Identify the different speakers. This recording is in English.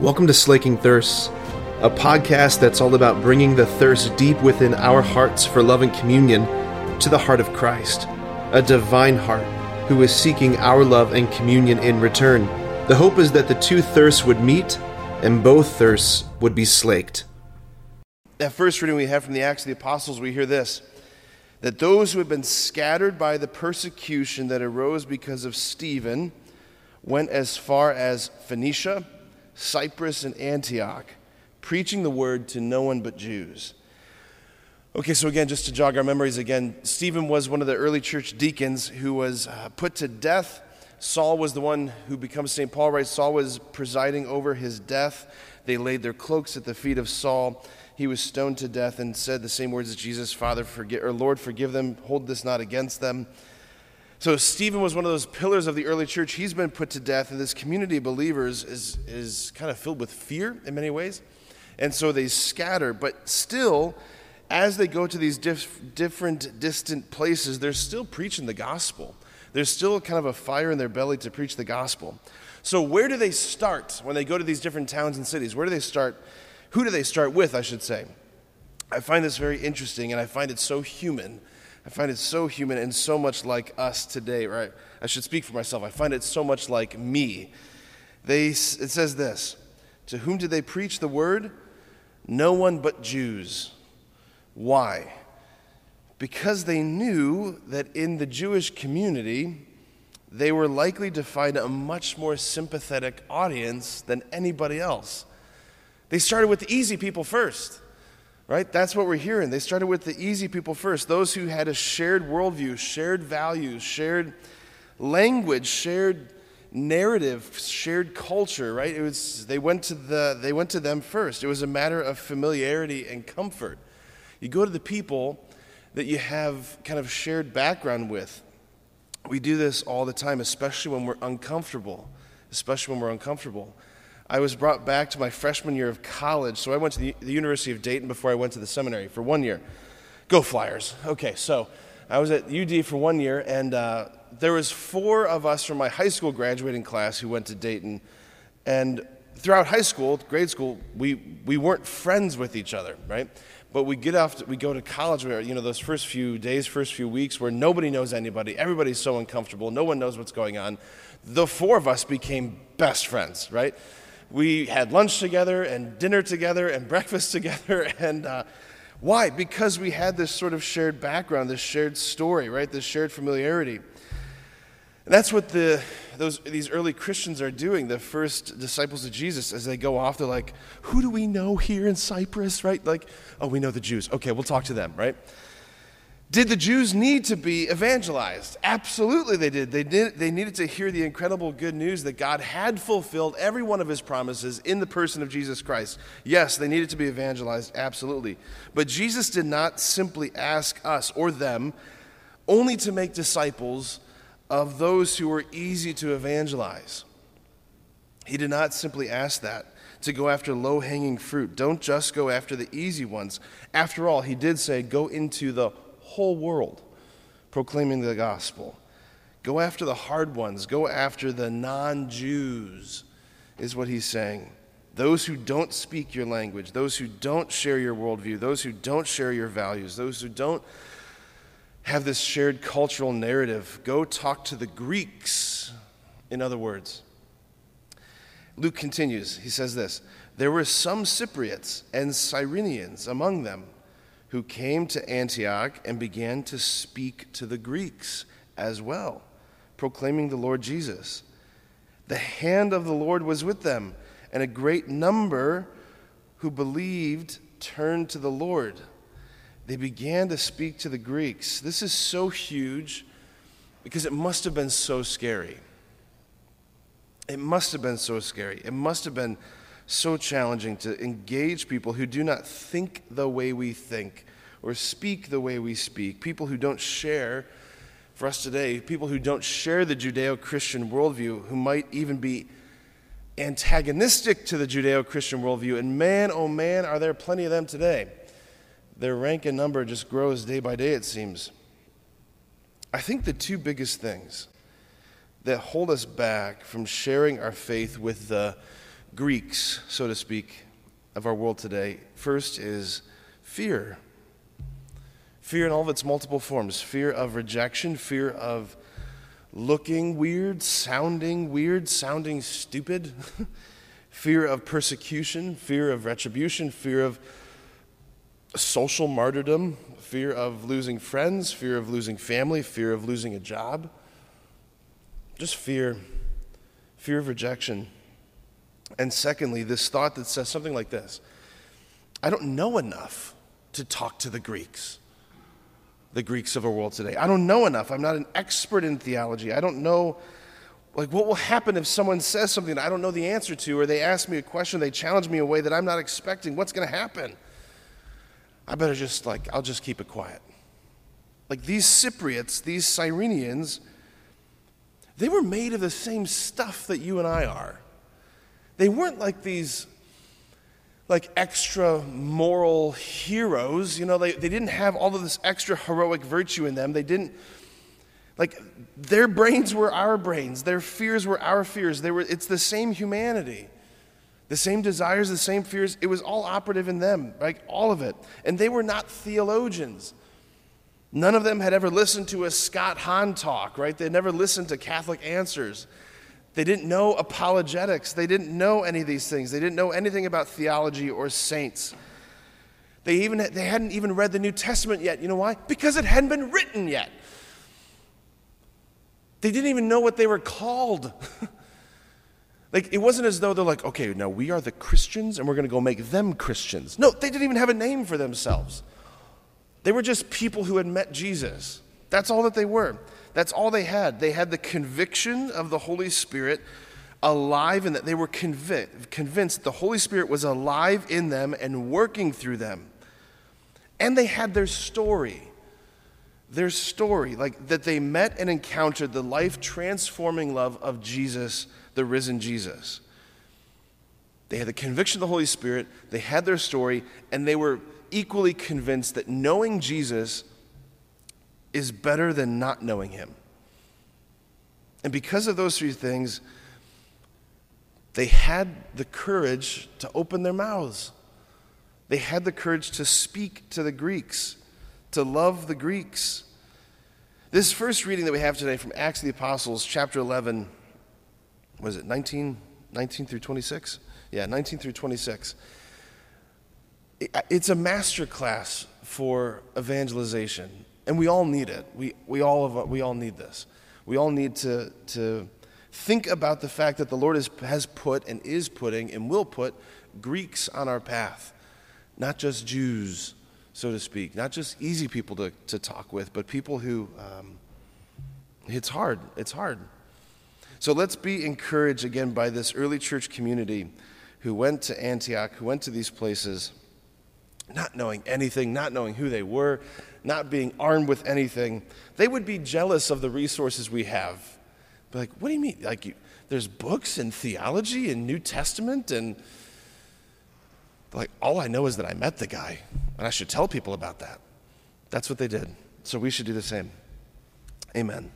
Speaker 1: Welcome to Slaking Thirsts, a podcast that's all about bringing the thirst deep within our hearts for love and communion to the heart of Christ, a divine heart who is seeking our love and communion in return. The hope is that the two thirsts would meet and both thirsts would be slaked. That first reading we have from the Acts of the Apostles, we hear this that those who had been scattered by the persecution that arose because of Stephen went as far as Phoenicia, Cyprus, and Antioch, preaching the word to no one but Jews. Okay, so again, just to jog our memories again, Stephen was one of the early church deacons who was uh, put to death. Saul was the one who becomes St. Paul, right? Saul was presiding over his death. They laid their cloaks at the feet of Saul he was stoned to death and said the same words as Jesus, Father, forgive, or Lord, forgive them, hold this not against them. So Stephen was one of those pillars of the early church. He's been put to death, and this community of believers is, is kind of filled with fear in many ways. And so they scatter, but still, as they go to these dif- different distant places, they're still preaching the gospel. There's still kind of a fire in their belly to preach the gospel. So, where do they start when they go to these different towns and cities? Where do they start? Who do they start with, I should say? I find this very interesting and I find it so human. I find it so human and so much like us today, right? I should speak for myself. I find it so much like me. They, it says this To whom did they preach the word? No one but Jews. Why? Because they knew that in the Jewish community, they were likely to find a much more sympathetic audience than anybody else. They started with the easy people first, right? That's what we're hearing. They started with the easy people first, those who had a shared worldview, shared values, shared language, shared narrative, shared culture, right? It was, they, went to the, they went to them first. It was a matter of familiarity and comfort. You go to the people that you have kind of shared background with. We do this all the time, especially when we're uncomfortable. Especially when we're uncomfortable. I was brought back to my freshman year of college. So I went to the, the University of Dayton before I went to the seminary for one year. Go Flyers. Okay, so I was at UD for one year, and uh, there was four of us from my high school graduating class who went to Dayton. And throughout high school, grade school, we, we weren't friends with each other, right? But we get off, to, we go to college where, you know, those first few days, first few weeks where nobody knows anybody, everybody's so uncomfortable, no one knows what's going on. The four of us became best friends, right? We had lunch together and dinner together and breakfast together. And uh, why? Because we had this sort of shared background, this shared story, right? This shared familiarity. And that's what the, those, these early Christians are doing, the first disciples of Jesus, as they go off, they're like, who do we know here in Cyprus, right? Like, oh, we know the Jews. Okay, we'll talk to them, right? Did the Jews need to be evangelized? Absolutely, they did. They, did. they needed to hear the incredible good news that God had fulfilled every one of his promises in the person of Jesus Christ. Yes, they needed to be evangelized, absolutely. But Jesus did not simply ask us or them only to make disciples of those who were easy to evangelize. He did not simply ask that to go after low hanging fruit. Don't just go after the easy ones. After all, he did say, go into the whole world proclaiming the gospel. Go after the hard ones, go after the non Jews, is what he's saying. Those who don't speak your language, those who don't share your worldview, those who don't share your values, those who don't have this shared cultural narrative. Go talk to the Greeks, in other words. Luke continues. He says this There were some Cypriots and Cyrenians among them who came to Antioch and began to speak to the Greeks as well, proclaiming the Lord Jesus. The hand of the Lord was with them, and a great number who believed turned to the Lord. They began to speak to the Greeks. This is so huge because it must have been so scary. It must have been so scary. It must have been so challenging to engage people who do not think the way we think or speak the way we speak, people who don't share, for us today, people who don't share the Judeo Christian worldview, who might even be antagonistic to the Judeo Christian worldview. And man, oh man, are there plenty of them today. Their rank and number just grows day by day, it seems. I think the two biggest things that hold us back from sharing our faith with the Greeks, so to speak, of our world today. First is fear. Fear in all of its multiple forms fear of rejection, fear of looking weird, sounding weird, sounding stupid, fear of persecution, fear of retribution, fear of social martyrdom, fear of losing friends, fear of losing family, fear of losing a job. Just fear, fear of rejection. And secondly, this thought that says something like this I don't know enough to talk to the Greeks, the Greeks of our world today. I don't know enough. I'm not an expert in theology. I don't know. Like, what will happen if someone says something I don't know the answer to, or they ask me a question, they challenge me in a way that I'm not expecting? What's going to happen? I better just, like, I'll just keep it quiet. Like, these Cypriots, these Cyrenians, they were made of the same stuff that you and I are. They weren't like these like extra moral heroes. You know, they, they didn't have all of this extra heroic virtue in them. They didn't, like, their brains were our brains, their fears were our fears. They were, it's the same humanity. The same desires, the same fears, it was all operative in them, like all of it. And they were not theologians. None of them had ever listened to a Scott Hahn talk, right? They never listened to Catholic answers. They didn't know apologetics. They didn't know any of these things. They didn't know anything about theology or saints. They, even, they hadn't even read the New Testament yet. You know why? Because it hadn't been written yet. They didn't even know what they were called. Like, it wasn't as though they're like, okay, now we are the Christians and we're going to go make them Christians. No, they didn't even have a name for themselves. They were just people who had met Jesus. That's all that they were. That's all they had. They had the conviction of the Holy Spirit alive and that they were convic- convinced the Holy Spirit was alive in them and working through them. And they had their story. Their story, like that they met and encountered the life transforming love of Jesus the risen Jesus. They had the conviction of the Holy Spirit, they had their story, and they were equally convinced that knowing Jesus is better than not knowing him. And because of those three things, they had the courage to open their mouths. They had the courage to speak to the Greeks, to love the Greeks. This first reading that we have today from Acts of the Apostles, chapter 11, was it 19, 19 through 26? Yeah, 19 through 26. It's a master class for evangelization, and we all need it. We, we, all, have, we all need this. We all need to, to think about the fact that the Lord is, has put and is putting and will put Greeks on our path, not just Jews, so to speak, not just easy people to, to talk with, but people who um, it's hard. It's hard. So let's be encouraged again by this early church community who went to Antioch, who went to these places, not knowing anything, not knowing who they were, not being armed with anything. They would be jealous of the resources we have. Be like, what do you mean? Like, you, there's books and theology and New Testament, and like, all I know is that I met the guy, and I should tell people about that. That's what they did. So we should do the same. Amen.